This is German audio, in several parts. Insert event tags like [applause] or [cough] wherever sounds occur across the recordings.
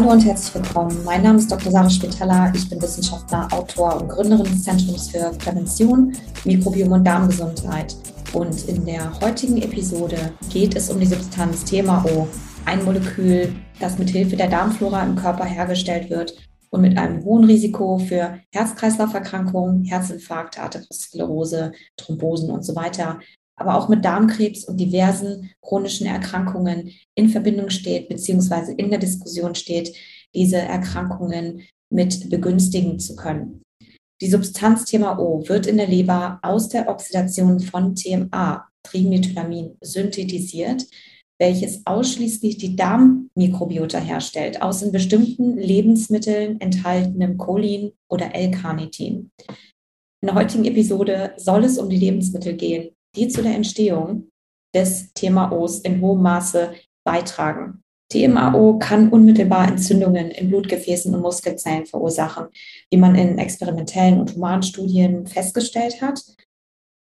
Hallo und herzlich willkommen. Mein Name ist Dr. Sarah Spitaler. Ich bin Wissenschaftler, Autor und Gründerin des Zentrums für Prävention, Mikrobiom und Darmgesundheit. Und in der heutigen Episode geht es um die Substanz TMAO, ein Molekül, das mit Hilfe der Darmflora im Körper hergestellt wird und mit einem hohen Risiko für Herz-Kreislauf-Erkrankungen, Herzinfarkte, Arteriosklerose, Thrombosen und so weiter aber auch mit Darmkrebs und diversen chronischen Erkrankungen in Verbindung steht, beziehungsweise in der Diskussion steht, diese Erkrankungen mit begünstigen zu können. Die Substanz TMAO wird in der Leber aus der Oxidation von TMA, Trimethylamin, synthetisiert, welches ausschließlich die Darmmikrobiota herstellt, aus in bestimmten Lebensmitteln enthaltenem Cholin oder L-Carnitin. In der heutigen Episode soll es um die Lebensmittel gehen, die zu der Entstehung des TMAOs in hohem Maße beitragen. TMAO kann unmittelbar Entzündungen in Blutgefäßen und Muskelzellen verursachen, wie man in experimentellen und humanen Studien festgestellt hat.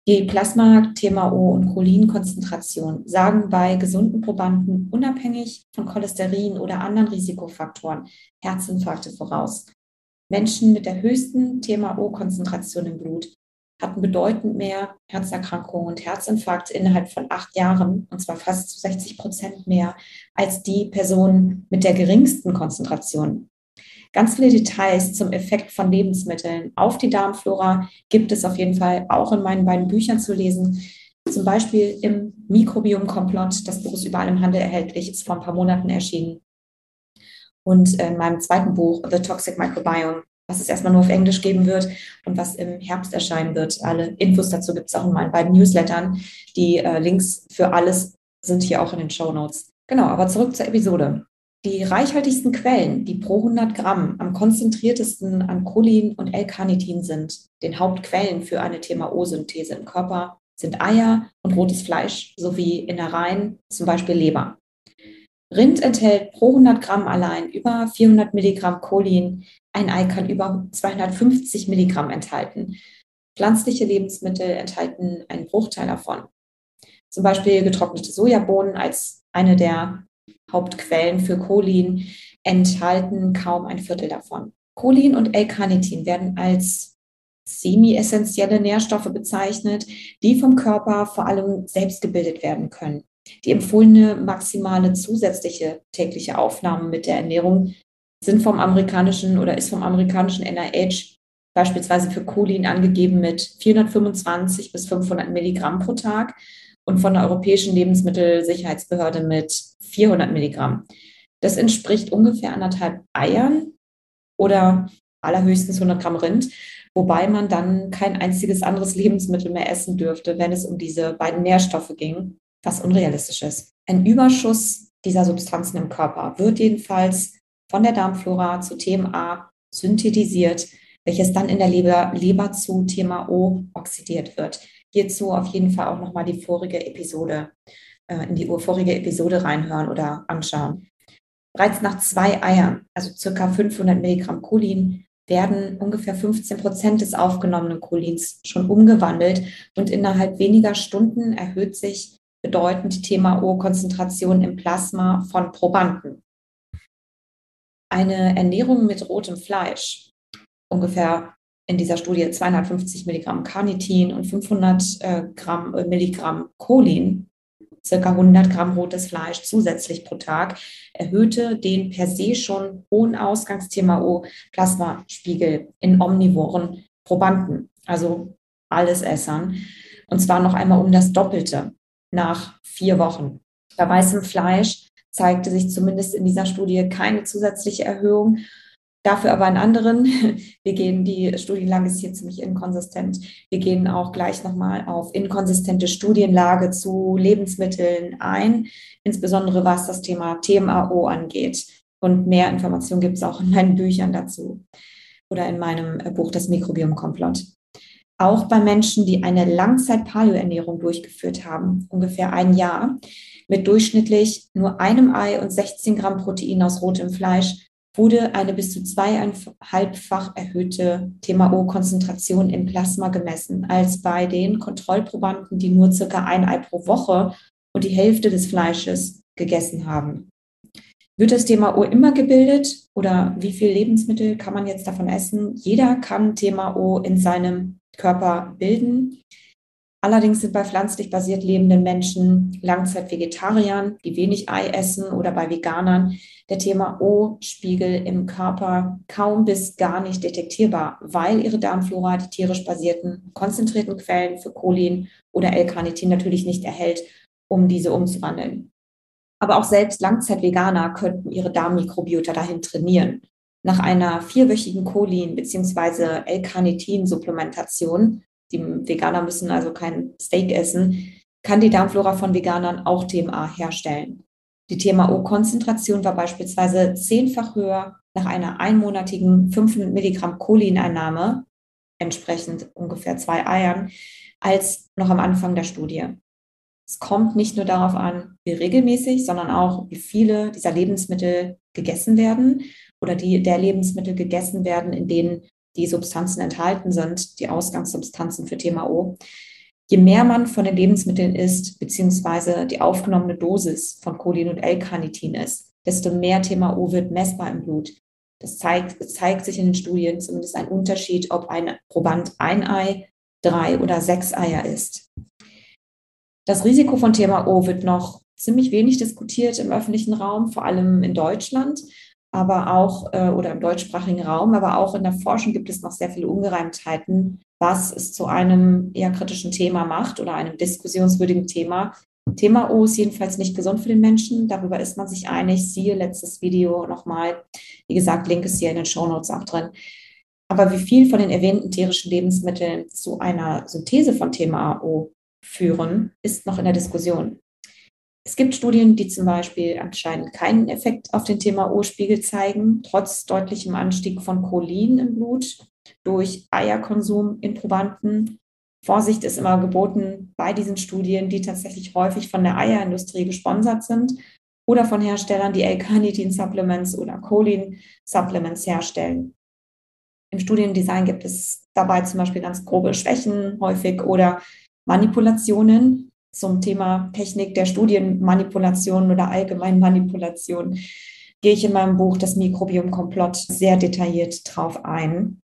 Die Plasma, TMAO und Cholinkonzentration sagen bei gesunden Probanden unabhängig von Cholesterin oder anderen Risikofaktoren Herzinfarkte voraus. Menschen mit der höchsten TMAO-Konzentration im Blut hatten bedeutend mehr Herzerkrankungen und Herzinfarkte innerhalb von acht Jahren, und zwar fast zu 60 Prozent mehr als die Personen mit der geringsten Konzentration. Ganz viele Details zum Effekt von Lebensmitteln auf die Darmflora gibt es auf jeden Fall auch in meinen beiden Büchern zu lesen. Zum Beispiel im Mikrobiom-Komplott, das Buch ist überall im Handel erhältlich, ist vor ein paar Monaten erschienen. Und in meinem zweiten Buch, The Toxic Microbiome, was es erstmal nur auf Englisch geben wird und was im Herbst erscheinen wird. Alle Infos dazu gibt es auch in meinen beiden Newslettern. Die äh, Links für alles sind hier auch in den Show Notes. Genau, aber zurück zur Episode. Die reichhaltigsten Quellen, die pro 100 Gramm am konzentriertesten an Cholin und L-Carnitin sind, den Hauptquellen für eine TMAO-Synthese im Körper, sind Eier und rotes Fleisch sowie Innereien, zum Beispiel Leber. Rind enthält pro 100 Gramm allein über 400 Milligramm Cholin, ein Ei kann über 250 Milligramm enthalten. Pflanzliche Lebensmittel enthalten einen Bruchteil davon. Zum Beispiel getrocknete Sojabohnen als eine der Hauptquellen für Cholin enthalten kaum ein Viertel davon. Cholin und L-Carnitin werden als semi-essentielle Nährstoffe bezeichnet, die vom Körper vor allem selbst gebildet werden können. Die empfohlene maximale zusätzliche tägliche Aufnahme mit der Ernährung sind vom amerikanischen oder ist vom amerikanischen NIH beispielsweise für Cholin angegeben mit 425 bis 500 Milligramm pro Tag und von der Europäischen Lebensmittelsicherheitsbehörde mit 400 Milligramm. Das entspricht ungefähr anderthalb Eiern oder allerhöchstens 100 Gramm Rind, wobei man dann kein einziges anderes Lebensmittel mehr essen dürfte, wenn es um diese beiden Nährstoffe ging, was unrealistisch ist. Ein Überschuss dieser Substanzen im Körper wird jedenfalls von der Darmflora zu TMA synthetisiert, welches dann in der Leber, Leber zu TMAO oxidiert wird. Hierzu auf jeden Fall auch nochmal die vorige Episode, äh, in die vorige Episode reinhören oder anschauen. Bereits nach zwei Eiern, also circa 500 Milligramm Cholin, werden ungefähr 15 Prozent des aufgenommenen Cholins schon umgewandelt und innerhalb weniger Stunden erhöht sich bedeutend die TMAO-Konzentration im Plasma von Probanden. Eine Ernährung mit rotem Fleisch, ungefähr in dieser Studie 250 Milligramm Carnitin und 500 äh, Gramm, äh, Milligramm Cholin, circa 100 Gramm rotes Fleisch zusätzlich pro Tag, erhöhte den per se schon hohen Ausgangs-TMAO-Plasmaspiegel in omnivoren Probanden, also alles Essern, und zwar noch einmal um das Doppelte nach vier Wochen. Bei weißem Fleisch zeigte sich zumindest in dieser Studie keine zusätzliche Erhöhung. Dafür aber in anderen. [laughs] Wir gehen, die Studienlage ist hier ziemlich inkonsistent. Wir gehen auch gleich nochmal auf inkonsistente Studienlage zu Lebensmitteln ein, insbesondere was das Thema TMAO angeht. Und mehr Informationen gibt es auch in meinen Büchern dazu oder in meinem äh, Buch Das Mikrobiom-Komplott. Auch bei Menschen, die eine Langzeit-Paleo-Ernährung durchgeführt haben, ungefähr ein Jahr, mit durchschnittlich nur einem Ei und 16 Gramm Protein aus rotem Fleisch wurde eine bis zu zweieinhalbfach erhöhte TMAO-Konzentration im Plasma gemessen, als bei den Kontrollprobanden, die nur circa ein Ei pro Woche und die Hälfte des Fleisches gegessen haben. Wird das Thema O immer gebildet oder wie viel Lebensmittel kann man jetzt davon essen? Jeder kann Thema O in seinem Körper bilden. Allerdings sind bei pflanzlich basiert lebenden Menschen Langzeitvegetariern, die wenig Ei essen oder bei Veganern der Thema O-Spiegel im Körper kaum bis gar nicht detektierbar, weil ihre Darmflora die tierisch basierten konzentrierten Quellen für Cholin oder L-Carnitin natürlich nicht erhält, um diese umzuwandeln. Aber auch selbst Langzeitveganer könnten ihre Darmmikrobiota dahin trainieren. Nach einer vierwöchigen Cholin- bzw. L-Carnitin-Supplementation die Veganer müssen also kein Steak essen, kann die Darmflora von Veganern auch TMA herstellen. Die TMAO-Konzentration war beispielsweise zehnfach höher nach einer einmonatigen 500 Milligramm Cholineinnahme, entsprechend ungefähr zwei Eiern, als noch am Anfang der Studie. Es kommt nicht nur darauf an, wie regelmäßig, sondern auch, wie viele dieser Lebensmittel gegessen werden oder die der Lebensmittel gegessen werden, in denen die Substanzen enthalten sind, die Ausgangssubstanzen für Thema O. Je mehr man von den Lebensmitteln isst, beziehungsweise die aufgenommene Dosis von Cholin und L-Carnitin ist, desto mehr Thema O wird messbar im Blut. Das zeigt, zeigt sich in den Studien zumindest ein Unterschied, ob ein Proband ein Ei, drei oder sechs Eier isst. Das Risiko von Thema O wird noch ziemlich wenig diskutiert im öffentlichen Raum, vor allem in Deutschland aber auch äh, oder im deutschsprachigen Raum, aber auch in der Forschung gibt es noch sehr viele Ungereimtheiten, was es zu einem eher kritischen Thema macht oder einem diskussionswürdigen Thema. Thema O ist jedenfalls nicht gesund für den Menschen. Darüber ist man sich einig. Siehe letztes Video nochmal. Wie gesagt, Link ist hier in den Show Notes auch drin. Aber wie viel von den erwähnten tierischen Lebensmitteln zu einer Synthese von Thema O führen, ist noch in der Diskussion. Es gibt Studien, die zum Beispiel anscheinend keinen Effekt auf den Thema O-Spiegel zeigen, trotz deutlichem Anstieg von Cholin im Blut durch Eierkonsum in Probanden. Vorsicht ist immer geboten bei diesen Studien, die tatsächlich häufig von der Eierindustrie gesponsert sind oder von Herstellern, die L-Carnitin-Supplements oder Cholin-Supplements herstellen. Im Studiendesign gibt es dabei zum Beispiel ganz grobe Schwächen häufig oder Manipulationen, zum Thema Technik der Studienmanipulation oder allgemein Manipulation gehe ich in meinem Buch Das Mikrobiom Komplott sehr detailliert drauf ein.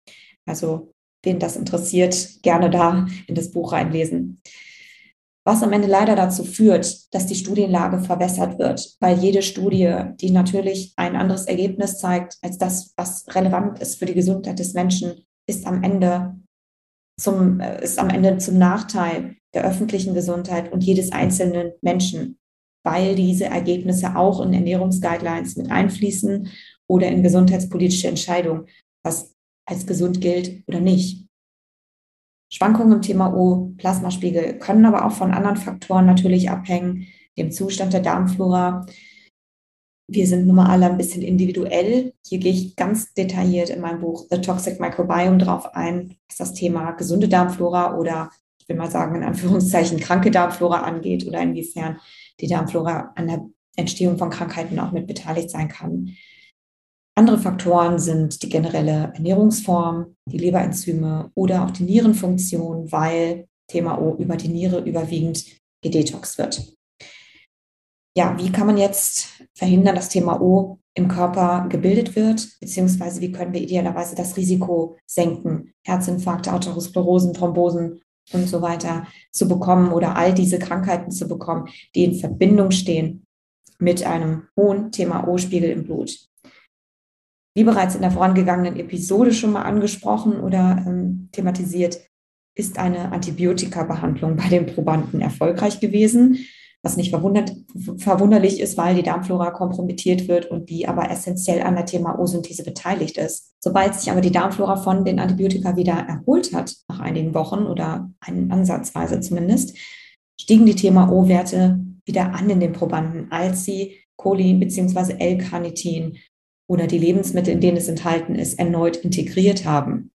Also wen das interessiert, gerne da in das Buch reinlesen. Was am Ende leider dazu führt, dass die Studienlage verwässert wird, weil jede Studie, die natürlich ein anderes Ergebnis zeigt als das, was relevant ist für die Gesundheit des Menschen, ist am Ende zum, äh, ist am Ende zum Nachteil der öffentlichen Gesundheit und jedes einzelnen Menschen, weil diese Ergebnisse auch in Ernährungsguidelines mit einfließen oder in gesundheitspolitische Entscheidungen, was als gesund gilt oder nicht. Schwankungen im Thema O-Plasmaspiegel können aber auch von anderen Faktoren natürlich abhängen, dem Zustand der Darmflora. Wir sind nun mal alle ein bisschen individuell. Hier gehe ich ganz detailliert in meinem Buch The Toxic Microbiome drauf ein, was das Thema gesunde Darmflora oder ich will mal sagen, in Anführungszeichen kranke Darmflora angeht oder inwiefern die Darmflora an der Entstehung von Krankheiten auch mit beteiligt sein kann. Andere Faktoren sind die generelle Ernährungsform, die Leberenzyme oder auch die Nierenfunktion, weil Thema O über die Niere überwiegend gedetox wird. Ja, wie kann man jetzt verhindern, dass Thema O im Körper gebildet wird, beziehungsweise wie können wir idealerweise das Risiko senken, Herzinfarkte, Arteriosklerosen, Thrombosen und so weiter zu bekommen oder all diese Krankheiten zu bekommen, die in Verbindung stehen mit einem hohen Thema O-Spiegel im Blut. Wie bereits in der vorangegangenen Episode schon mal angesprochen oder ähm, thematisiert, ist eine Antibiotika-Behandlung bei den Probanden erfolgreich gewesen was nicht verwunderlich ist, weil die Darmflora kompromittiert wird und die aber essentiell an der TMAO-Synthese beteiligt ist. Sobald sich aber die Darmflora von den Antibiotika wieder erholt hat, nach einigen Wochen oder einen Ansatzweise zumindest, stiegen die TMAO-Werte wieder an in den Probanden, als sie Cholin bzw. L-Carnitin oder die Lebensmittel, in denen es enthalten ist, erneut integriert haben.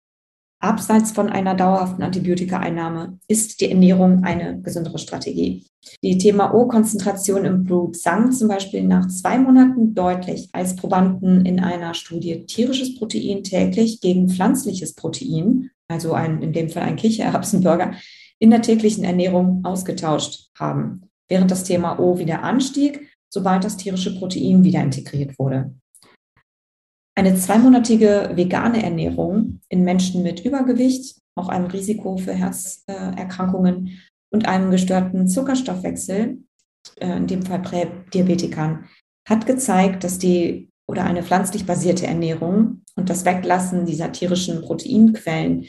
Abseits von einer dauerhaften Antibiotikaeinnahme ist die Ernährung eine gesündere Strategie. Die TMAO-Konzentration im Blut sank zum Beispiel nach zwei Monaten deutlich, als Probanden in einer Studie tierisches Protein täglich gegen pflanzliches Protein, also ein, in dem Fall ein Kichererbsenburger, [laughs] in der täglichen Ernährung ausgetauscht haben, während das TMAO wieder anstieg sobald das tierische Protein wieder integriert wurde. Eine zweimonatige vegane Ernährung in Menschen mit Übergewicht, auch einem Risiko für Herzerkrankungen und einem gestörten Zuckerstoffwechsel, äh, in dem Fall Prädiabetikern, hat gezeigt, dass die oder eine pflanzlich basierte Ernährung und das Weglassen dieser tierischen Proteinquellen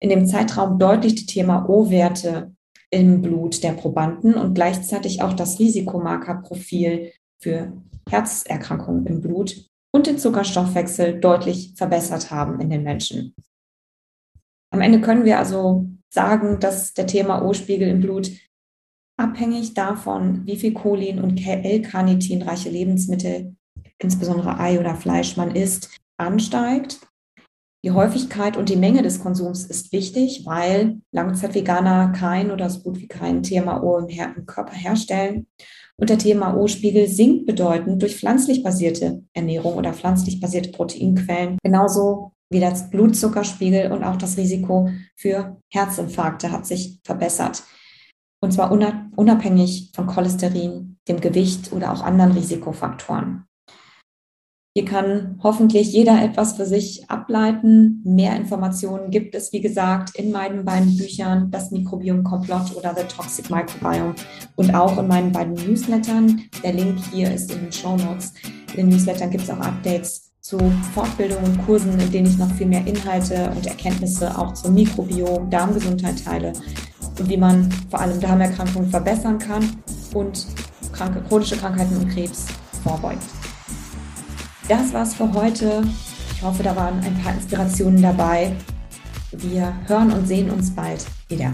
in dem Zeitraum deutlich die Thema O-Werte im Blut der Probanden und gleichzeitig auch das Risikomarkerprofil für Herzerkrankungen im Blut und den Zuckerstoffwechsel deutlich verbessert haben in den Menschen. Am Ende können wir also sagen, dass der Thema O-Spiegel im Blut abhängig davon, wie viel Cholin und L-Carnitin reiche Lebensmittel, insbesondere Ei oder Fleisch man isst, ansteigt. Die Häufigkeit und die Menge des Konsums ist wichtig, weil Langzeitveganer kein oder so gut wie kein TMAO im, Körper herstellen. Und der TMAO-Spiegel sinkt bedeutend durch pflanzlich basierte Ernährung oder pflanzlich basierte Proteinquellen, genauso wie das Blutzuckerspiegel und auch das Risiko für Herzinfarkte hat sich verbessert. Und zwar unabhängig von Cholesterin, dem Gewicht oder auch anderen Risikofaktoren. Hier kann hoffentlich jeder etwas für sich ableiten. Mehr Informationen gibt es, wie gesagt, in meinen beiden Büchern, das Mikrobiom Komplott oder The Toxic Microbiome und auch in meinen beiden Newslettern. Der Link hier ist in den Show Notes. In den Newslettern gibt es auch Updates zu Fortbildungen und Kursen, in denen ich noch viel mehr Inhalte und Erkenntnisse auch zum Mikrobiom, Darmgesundheit teile und wie man vor allem Darmerkrankungen verbessern kann und kranke, chronische Krankheiten und Krebs vorbeugt. Das war's für heute. Ich hoffe, da waren ein paar Inspirationen dabei. Wir hören und sehen uns bald wieder.